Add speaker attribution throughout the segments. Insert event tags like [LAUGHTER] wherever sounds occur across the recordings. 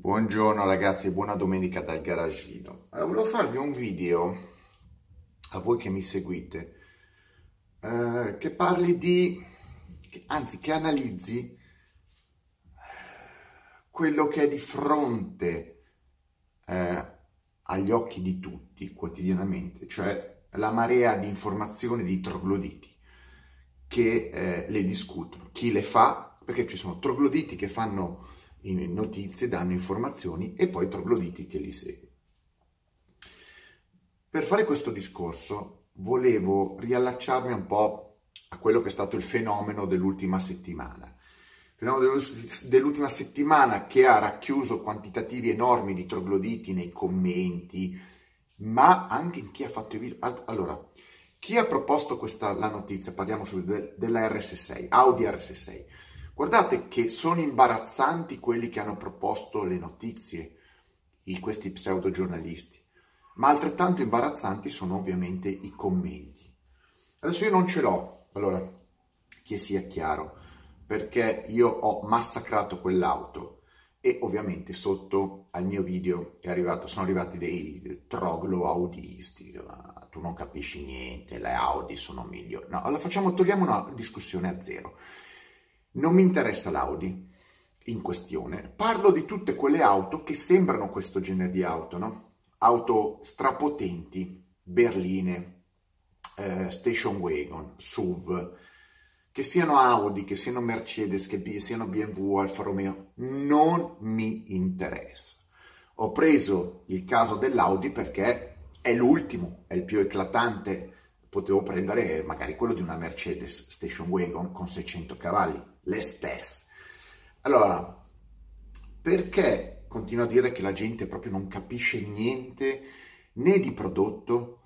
Speaker 1: Buongiorno ragazzi, buona domenica dal garagino. Allora, volevo farvi un video a voi che mi seguite eh, che parli di, anzi che analizzi quello che è di fronte eh, agli occhi di tutti quotidianamente, cioè la marea di informazioni di trogloditi che eh, le discutono, chi le fa, perché ci sono trogloditi che fanno notizie, danno informazioni e poi trogloditi che li seguono. Per fare questo discorso volevo riallacciarmi un po' a quello che è stato il fenomeno dell'ultima settimana. Il fenomeno dell'ultima settimana che ha racchiuso quantitativi enormi di trogloditi nei commenti, ma anche in chi ha fatto i video. Allora, chi ha proposto questa, la notizia, parliamo della RS6, Audi RS6, Guardate che sono imbarazzanti quelli che hanno proposto le notizie, questi pseudo giornalisti, ma altrettanto imbarazzanti sono ovviamente i commenti. Adesso io non ce l'ho, allora, che sia chiaro, perché io ho massacrato quell'auto e ovviamente sotto al mio video arrivato, sono arrivati dei troglo audisti, tu non capisci niente, le Audi sono migliori. No, allora facciamo, togliamo una discussione a zero. Non mi interessa l'Audi in questione, parlo di tutte quelle auto che sembrano questo genere di auto, no? Auto strapotenti, berline, eh, station wagon, SUV, che siano Audi, che siano Mercedes, che siano BMW, Alfa Romeo, non mi interessa. Ho preso il caso dell'Audi perché è l'ultimo, è il più eclatante, potevo prendere magari quello di una Mercedes Station Wagon con 600 cavalli, le stesse. Allora, perché continuo a dire che la gente proprio non capisce niente né di prodotto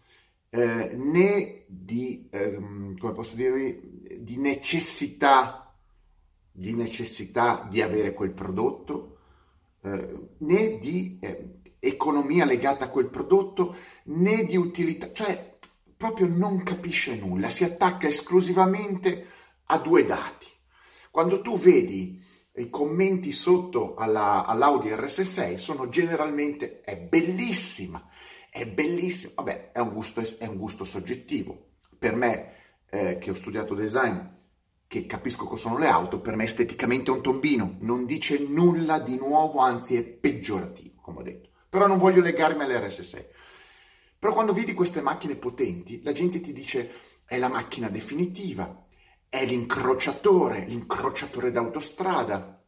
Speaker 1: eh, né di, ehm, come posso dirvi, di necessità, di necessità di avere quel prodotto, eh, né di eh, economia legata a quel prodotto, né di utilità, cioè proprio non capisce nulla, si attacca esclusivamente a due dati. Quando tu vedi i commenti sotto alla, all'Audi RS6 sono generalmente è bellissima, è bellissima, vabbè è un gusto, è un gusto soggettivo. Per me eh, che ho studiato design, che capisco cosa sono le auto, per me esteticamente è un tombino, non dice nulla di nuovo, anzi è peggiorativo, come ho detto. Però non voglio legarmi all'RS6. Però quando vedi queste macchine potenti, la gente ti dice è la macchina definitiva, è l'incrociatore, l'incrociatore d'autostrada,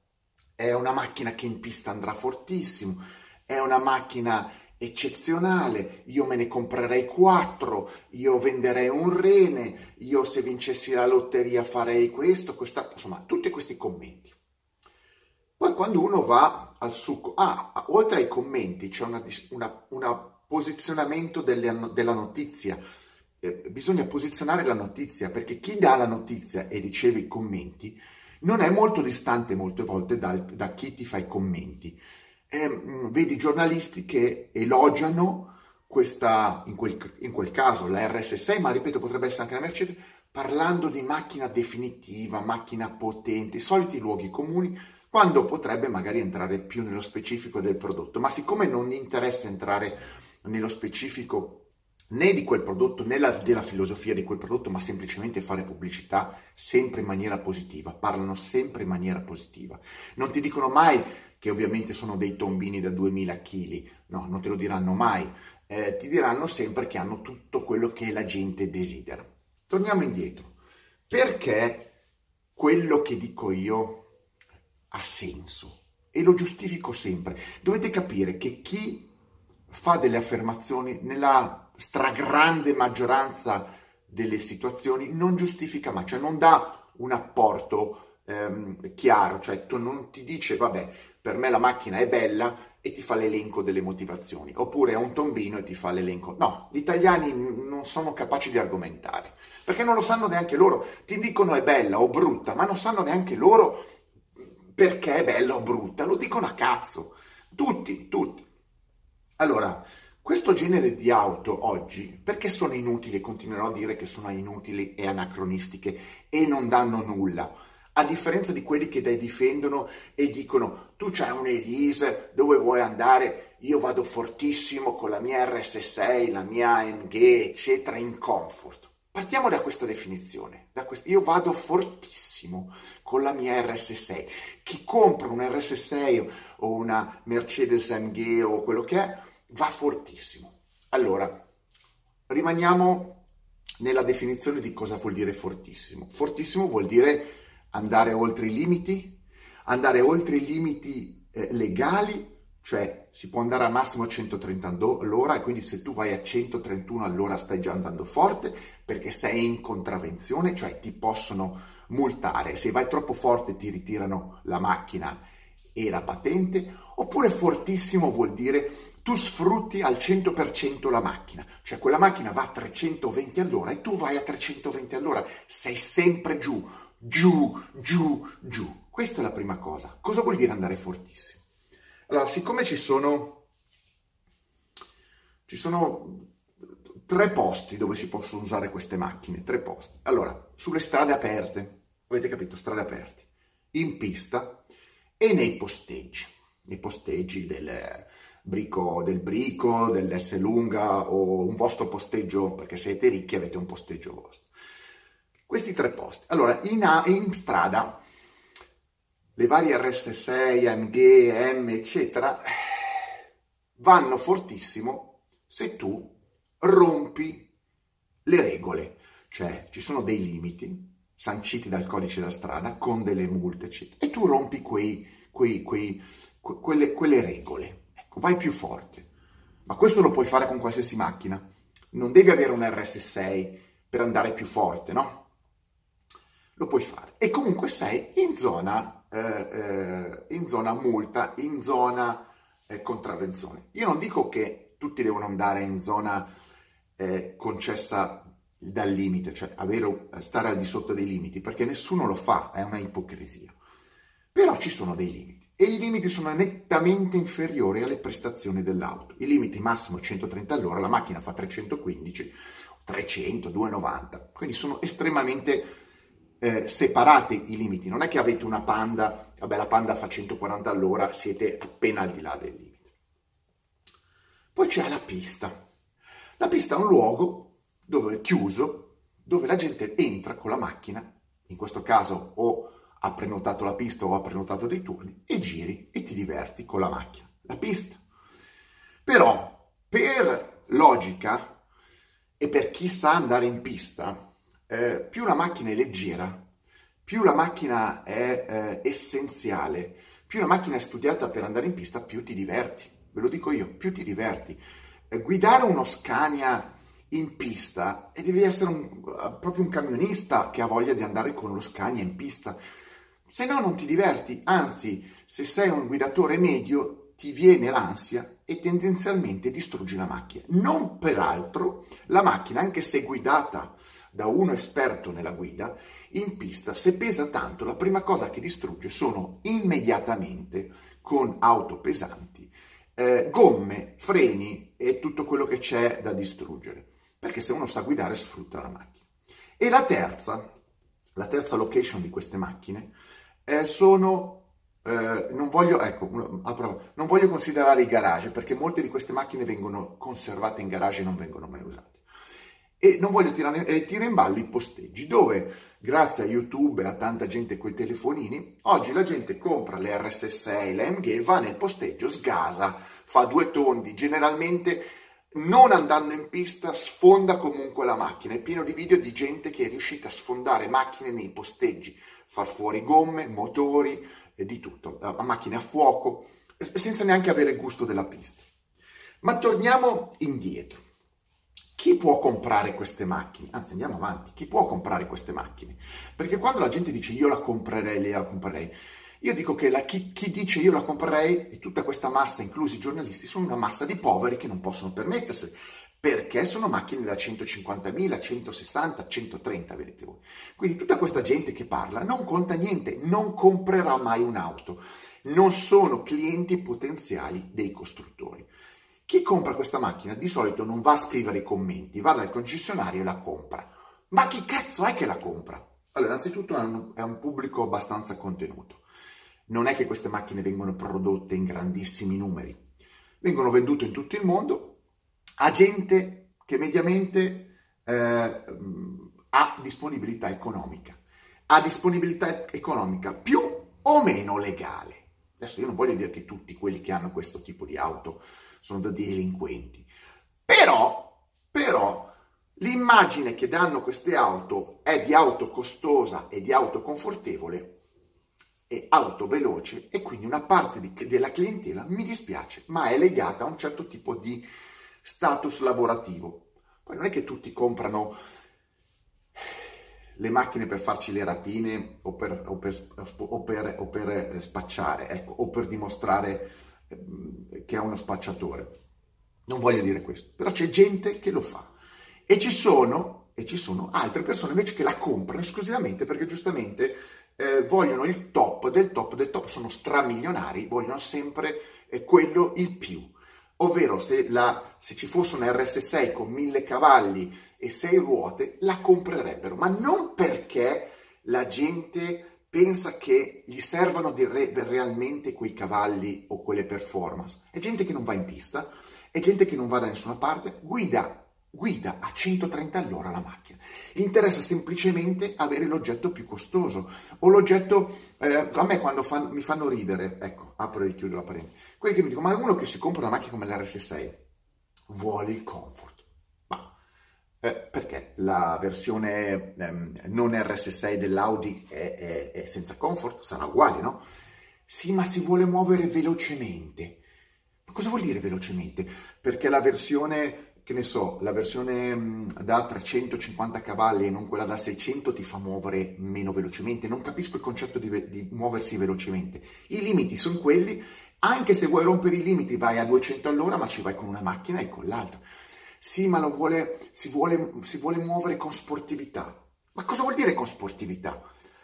Speaker 1: è una macchina che in pista andrà fortissimo, è una macchina eccezionale, io me ne comprerei quattro, io venderei un rene, io se vincessi la lotteria farei questo, questa, insomma, tutti questi commenti. Poi quando uno va al succo, ah, oltre ai commenti c'è una, una, una posizionamento delle, della notizia. Eh, bisogna posizionare la notizia perché chi dà la notizia e riceve i commenti non è molto distante molte volte dal, da chi ti fa i commenti. Eh, vedi giornalisti che elogiano questa, in quel, in quel caso la RS6, ma ripeto potrebbe essere anche la Mercedes, parlando di macchina definitiva, macchina potente, i soliti luoghi comuni, quando potrebbe magari entrare più nello specifico del prodotto. Ma siccome non gli interessa entrare nello specifico né di quel prodotto né la, della filosofia di quel prodotto, ma semplicemente fare pubblicità sempre in maniera positiva, parlano sempre in maniera positiva. Non ti dicono mai che ovviamente sono dei tombini da 2000 kg, no, non te lo diranno mai, eh, ti diranno sempre che hanno tutto quello che la gente desidera. Torniamo indietro. Perché quello che dico io ha senso? E lo giustifico sempre. Dovete capire che chi fa delle affermazioni nella stragrande maggioranza delle situazioni non giustifica mai, cioè non dà un apporto ehm, chiaro, cioè tu non ti dice vabbè per me la macchina è bella e ti fa l'elenco delle motivazioni, oppure è un tombino e ti fa l'elenco. No, gli italiani non sono capaci di argomentare, perché non lo sanno neanche loro, ti dicono è bella o brutta, ma non sanno neanche loro perché è bella o brutta, lo dicono a cazzo, tutti, tutti. Allora, questo genere di auto oggi, perché sono inutili? Continuerò a dire che sono inutili e anacronistiche e non danno nulla. A differenza di quelli che ti difendono e dicono tu c'hai un Elise, dove vuoi andare? Io vado fortissimo con la mia RS6, la mia MG, eccetera, in comfort. Partiamo da questa definizione. Da quest- io vado fortissimo con la mia RS6. Chi compra un RS6 o una Mercedes AMG o quello che è, va fortissimo. Allora, rimaniamo nella definizione di cosa vuol dire fortissimo. Fortissimo vuol dire andare oltre i limiti, andare oltre i limiti eh, legali cioè si può andare al massimo a 130 all'ora e quindi se tu vai a 131 all'ora stai già andando forte perché sei in contravvenzione, cioè ti possono multare, se vai troppo forte ti ritirano la macchina e la patente, oppure fortissimo vuol dire tu sfrutti al 100% la macchina, cioè quella macchina va a 320 all'ora e tu vai a 320 all'ora, sei sempre giù, giù, giù, giù. Questa è la prima cosa. Cosa vuol dire andare fortissimo? Allora, siccome ci sono, ci sono tre posti dove si possono usare queste macchine, tre posti. Allora, sulle strade aperte, avete capito, strade aperte, in pista e nei posteggi, nei posteggi del brico, del brico, dell'S lunga o un vostro posteggio, perché siete ricchi avete un posteggio vostro. Questi tre posti. Allora, in, a, in strada le varie RS6, AMG, M, eccetera, vanno fortissimo se tu rompi le regole, cioè ci sono dei limiti sanciti dal codice della strada con delle multe, eccetera, e tu rompi quei, quei, quei, quelle, quelle regole. Vai più forte. Ma questo lo puoi fare con qualsiasi macchina. Non devi avere un RS6 per andare più forte, no? Lo puoi fare. E comunque sei in zona eh, eh, in zona multa, in zona eh, contravvenzione. Io non dico che tutti devono andare in zona eh, concessa dal limite, cioè avere, stare al di sotto dei limiti, perché nessuno lo fa, è una ipocrisia. Però ci sono dei limiti e i limiti sono nettamente inferiori alle prestazioni dell'auto. Il limite massimo è 130 all'ora, la macchina fa 315, 300, 290, quindi sono estremamente eh, separate i limiti, non è che avete una panda, vabbè la panda fa 140 all'ora, siete appena al di là del limite. Poi c'è la pista. La pista è un luogo dove è chiuso, dove la gente entra con la macchina, in questo caso o ha prenotato la pista o ha prenotato dei turni, e giri e ti diverti con la macchina. La pista. Però, per logica e per chi sa andare in pista, eh, più la macchina è leggera, più la macchina è eh, essenziale, più la macchina è studiata per andare in pista, più ti diverti. Ve lo dico io, più ti diverti. Eh, guidare uno Scania in pista e devi essere un, eh, proprio un camionista che ha voglia di andare con lo Scania in pista. Se no non ti diverti, anzi, se sei un guidatore medio ti viene l'ansia e tendenzialmente distruggi la macchina. Non peraltro la macchina, anche se guidata da uno esperto nella guida, in pista, se pesa tanto, la prima cosa che distrugge sono immediatamente, con auto pesanti, eh, gomme, freni e tutto quello che c'è da distruggere. Perché se uno sa guidare sfrutta la macchina. E la terza, la terza location di queste macchine, eh, sono eh, non, voglio, ecco, non voglio considerare i garage perché molte di queste macchine vengono conservate in garage e non vengono mai usate. E non voglio tirare eh, tira in ballo i posteggi, dove grazie a YouTube e a tanta gente con i telefonini, oggi la gente compra le RS6, le MG, va nel posteggio, sgasa, fa due tondi, generalmente non andando in pista sfonda comunque la macchina. È pieno di video di gente che è riuscita a sfondare macchine nei posteggi, far fuori gomme, motori e di tutto, macchine a fuoco, senza neanche avere il gusto della pista. Ma torniamo indietro. Chi può comprare queste macchine? Anzi, andiamo avanti. Chi può comprare queste macchine? Perché quando la gente dice io la comprerei, lei la comprerei, io dico che la, chi, chi, dice io la comprerei e tutta questa massa, inclusi i giornalisti, sono una massa di poveri che non possono permetterseli perché sono macchine da 150.000, 160, 130, vedete voi. Quindi tutta questa gente che parla non conta niente, non comprerà mai un'auto, non sono clienti potenziali dei costruttori. Chi compra questa macchina di solito non va a scrivere i commenti, va dal concessionario e la compra. Ma chi cazzo è che la compra? Allora, innanzitutto è un, è un pubblico abbastanza contenuto. Non è che queste macchine vengono prodotte in grandissimi numeri, vengono vendute in tutto il mondo. A gente che mediamente eh, ha disponibilità economica, ha disponibilità economica più o meno legale. Adesso io non voglio dire che tutti quelli che hanno questo tipo di auto sono da delinquenti, però, però l'immagine che danno queste auto è di auto costosa e di auto confortevole e auto veloce e quindi una parte di, della clientela, mi dispiace, ma è legata a un certo tipo di status lavorativo. Poi non è che tutti comprano le macchine per farci le rapine o per, o per, o per, o per eh, spacciare, ecco, o per dimostrare ehm, che è uno spacciatore. Non voglio dire questo, però c'è gente che lo fa. E ci sono, e ci sono altre persone invece che la comprano esclusivamente perché giustamente eh, vogliono il top del top del top, sono stramilionari, vogliono sempre eh, quello il più. Ovvero se, la, se ci fosse un RS6 con 1000 cavalli e 6 ruote, la comprerebbero, ma non perché la gente pensa che gli servano re, realmente quei cavalli o quelle performance. È gente che non va in pista, è gente che non va da nessuna parte, guida guida a 130 all'ora la macchina. Interessa semplicemente avere l'oggetto più costoso o l'oggetto, eh, a me quando fan, mi fanno ridere, ecco, apro e chiudo la parentesi, quelli che mi dicono, ma uno che si compra una macchina come l'RS6 vuole il comfort. Ma eh, perché la versione ehm, non RS6 dell'Audi è, è, è senza comfort? Sarà uguale, no? Sì, ma si vuole muovere velocemente. Ma cosa vuol dire velocemente? Perché la versione che ne so, la versione da 350 cavalli e non quella da 600 ti fa muovere meno velocemente. Non capisco il concetto di, di, muoversi velocemente. I limiti sono quelli, anche se vuoi rompere i limiti vai a 200 all'ora, ma ci vai con una macchina e con l'altra. Sì, ma vuole, si, vuole, si vuole muovere con sportività. Ma cosa vuol dire con sportività?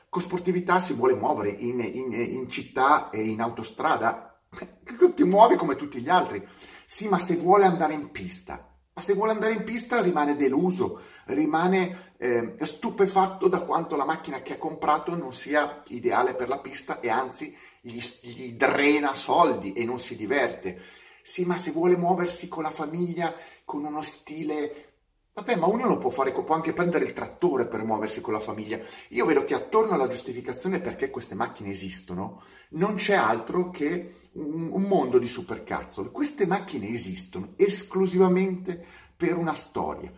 Speaker 1: Con sportività si vuole muovere in, in, in città e in autostrada. [LAUGHS] Ti muovi come tutti gli altri. Sì, ma se vuole andare in pista, ma se vuole andare in pista rimane deluso, rimane eh, stupefatto da quanto la macchina che ha comprato non sia ideale per la pista e anzi gli, gli drena soldi e non si diverte. Sì, ma se vuole muoversi con la famiglia, con uno stile Vabbè, ma ognuno può fare, può anche prendere il trattore per muoversi con la famiglia. Io vedo che attorno alla giustificazione perché queste macchine esistono, non c'è altro che un, mondo di supercazzole. Queste macchine esistono esclusivamente per una storia,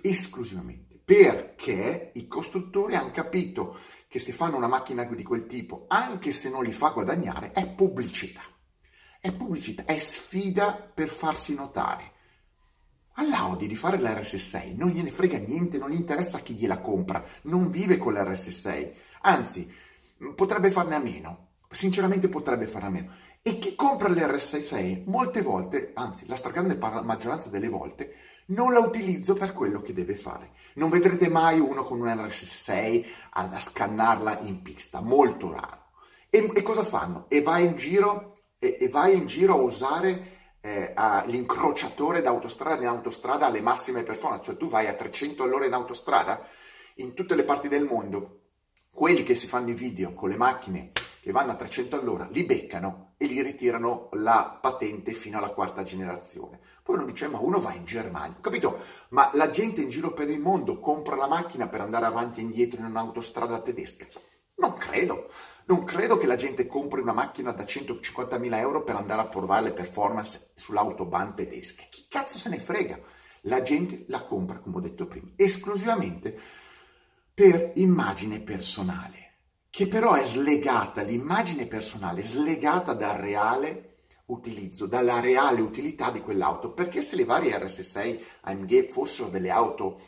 Speaker 1: esclusivamente, perché i costruttori hanno capito che se fanno una macchina di quel tipo, anche se non li fa guadagnare, è pubblicità. È pubblicità, è sfida per farsi notare all'Audi di fare l'RS6 non gliene frega niente, non gli interessa chi gliela compra, non vive con l'RS6, anzi potrebbe farne a meno, sinceramente potrebbe farne a meno. E chi compra l'RS6 molte volte, anzi la stragrande maggioranza delle volte, non la utilizzo per quello che deve fare. Non vedrete mai uno con un RS6 a, scannarla in pista, molto raro. E, e cosa fanno? E vai in giro, e, e vai in giro a usare eh, l'incrociatore d'autostrada in autostrada alle massime performance, cioè tu vai a 300 all'ora in autostrada in tutte le parti del mondo, quelli che si fanno i video con le macchine che vanno a 300 all'ora li beccano e gli ritirano la patente fino alla quarta generazione. Poi uno dice, ma uno va in Germania, capito? Ma la gente in giro per il mondo compra la macchina per andare avanti e indietro in un'autostrada tedesca? Non credo. Non credo che la gente compri una macchina da 150.000 euro per andare a provare le performance sull'autobahn tedesche. Chi cazzo se ne frega? La gente la compra, come ho detto prima, esclusivamente per immagine personale, che però è slegata, l'immagine personale è slegata dal reale utilizzo, dalla reale utilità di quell'auto, perché se le varie RS6 AMG fossero delle auto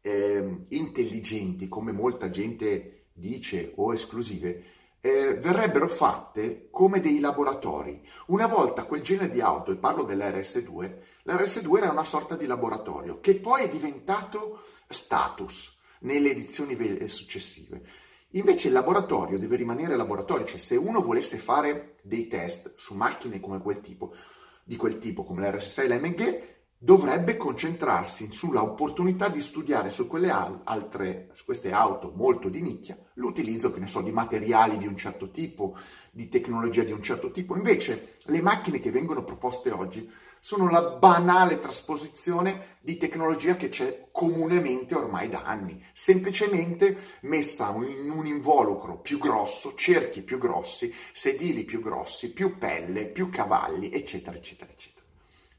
Speaker 1: eh, intelligenti, come molta gente dice o esclusive, eh, verrebbero fatte come dei laboratori. Una volta quel genere di auto, e parlo dell'RS2, l'RS2 era una sorta di laboratorio che poi è diventato status nelle edizioni successive. Invece il laboratorio deve rimanere laboratorio, cioè se uno volesse fare dei test su macchine come quel tipo, di quel tipo, come l'RS6 e l'MG, dovrebbe concentrarsi sulla opportunità di studiare su quelle altre, su queste auto molto di nicchia, l'utilizzo, che ne so, di materiali di un certo tipo, di tecnologia di un certo tipo. Invece le macchine che vengono proposte oggi sono la banale trasposizione di tecnologia che c'è comunemente ormai da anni, semplicemente messa in un involucro più grosso, cerchi più grossi, sedili più grossi, più pelle, più cavalli, eccetera, eccetera, eccetera.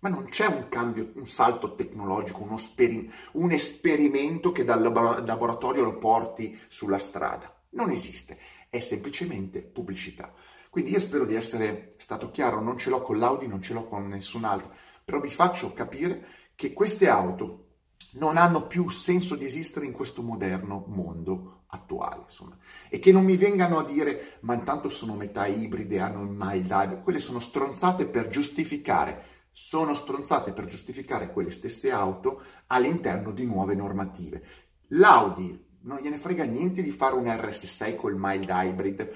Speaker 1: Ma non c'è un cambio, un salto tecnologico, uno speri- un esperimento che dal laboratorio lo porti sulla strada. Non esiste, è semplicemente pubblicità. Quindi io spero di essere stato chiaro, non ce l'ho con l'Audi, non ce l'ho con nessun altro, però vi faccio capire che queste auto non hanno più senso di esistere in questo moderno mondo attuale, insomma. E che non mi vengano a dire, ma intanto sono metà ibride, hanno il mild hybrid, quelle sono stronzate per giustificare sono stronzate per giustificare quelle stesse auto all'interno di nuove normative. L'Audi non gliene frega niente di fare un RS6 col mild hybrid,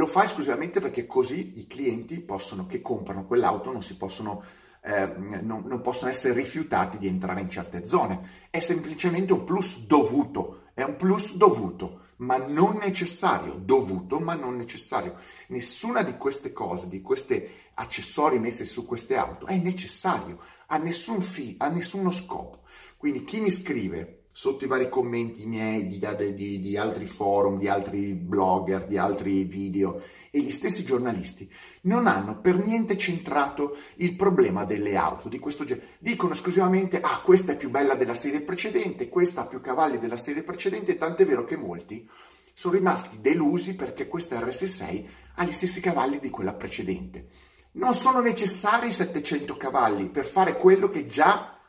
Speaker 1: lo fa esclusivamente perché così i clienti possono, che comprano quell'auto non si possono eh, non, non, possono essere rifiutati di entrare in certe zone. È semplicemente un plus dovuto, è un plus dovuto, ma non necessario, dovuto ma non necessario. Nessuna di queste cose, di questi accessori messi su queste auto è necessario, ha nessun fi, ha nessuno scopo. Quindi chi mi scrive sotto i vari commenti miei di, di, di, altri forum, di altri blogger, di altri video e gli stessi giornalisti non hanno per niente centrato il problema delle auto di questo genere. Dicono esclusivamente, ah, questa è più bella della serie precedente, questa ha più cavalli della serie precedente, tant'è vero che molti sono rimasti delusi perché questa RS6 ha gli stessi cavalli di quella precedente. Non sono necessari 700 cavalli per fare quello che già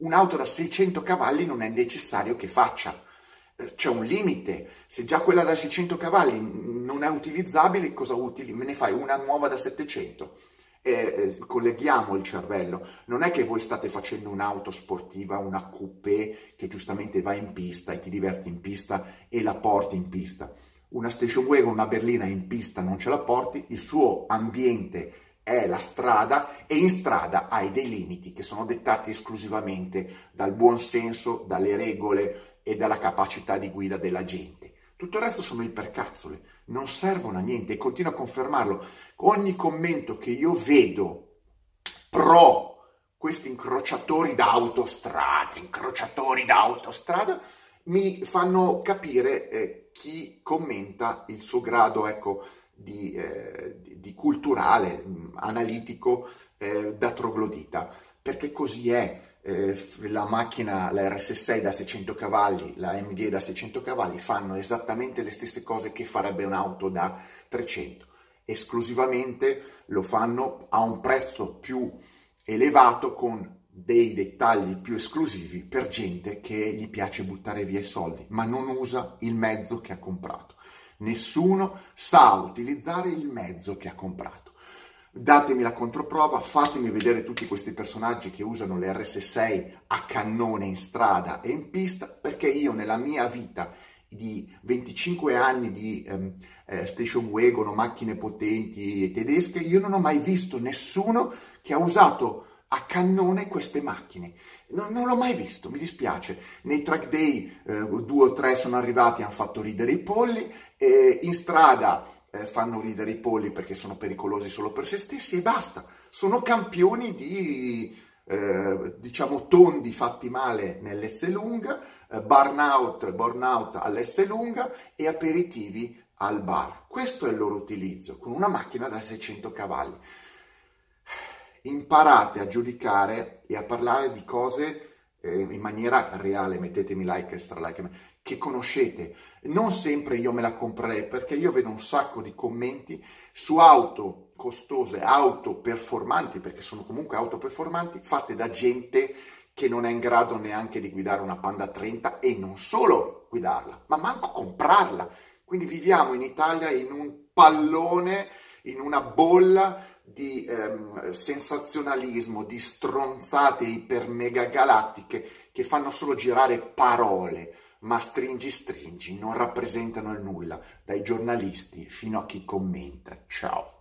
Speaker 1: un'auto da 600 cavalli non è necessario che faccia. Eh, c'è un limite, se già quella da 600 cavalli non è utilizzabile, cosa utili? Me ne fai una nuova da 700. Eh, eh, colleghiamo il cervello. Non è che voi state facendo un'auto sportiva, una coupé che giustamente va in pista e ti diverti in pista e la porti in pista. Una station wagon, una berlina in pista non ce la porti, il suo ambiente è la strada e in strada hai dei limiti che sono dettati esclusivamente dal buon senso, dalle regole e dalla capacità di guida della gente. Tutto il resto sono ipercazzole, non servono a niente e continuo a confermarlo. Ogni commento che io vedo pro questi incrociatori d'autostrada, incrociatori d'autostrada, mi fanno capire eh, chi commenta il suo grado, ecco, di, eh, di, culturale, analitico eh, da troglodita, perché così è. Eh, la macchina, la RS6 da 600 cavalli, la MD da 600 cavalli fanno esattamente le stesse cose che farebbe un'auto da 300. Esclusivamente lo fanno a un prezzo più elevato con dei dettagli più esclusivi per gente che gli piace buttare via i soldi, ma non usa il mezzo che ha comprato. Nessuno sa utilizzare il mezzo che ha comprato. Datemi la controprova, fatemi vedere tutti questi personaggi che usano le RS6 a cannone in strada e in pista, perché io nella mia vita di 25 anni di um, eh, station wagon o macchine potenti tedesche, io non ho mai visto nessuno che ha usato a cannone queste macchine. Non, non, l'ho mai visto, mi dispiace. Nei track day eh, due o tre sono arrivati hanno fatto ridere i polli, e in strada eh, fanno ridere i polli perché sono pericolosi solo per se stessi e basta. Sono campioni di, eh, diciamo, tondi fatti male nell'S lunga, eh, burnout, burnout all'S lunga e aperitivi al bar. Questo è il loro utilizzo, con una macchina da 600 cavalli imparate a giudicare e a parlare di cose eh, in maniera reale, mettetemi like, extra like, che conoscete. Non sempre io me la comprerei perché io vedo un sacco di commenti su auto costose, auto performanti, perché sono comunque auto performanti, fatte da gente che non è in grado neanche di guidare una Panda 30 e non solo guidarla, ma manco comprarla. Quindi viviamo in Italia in un pallone, in una bolla di ehm, sensazionalismo, di stronzate iper mega galattiche che fanno solo girare parole, ma stringi stringi, non rappresentano il nulla, dai giornalisti fino a chi commenta. Ciao.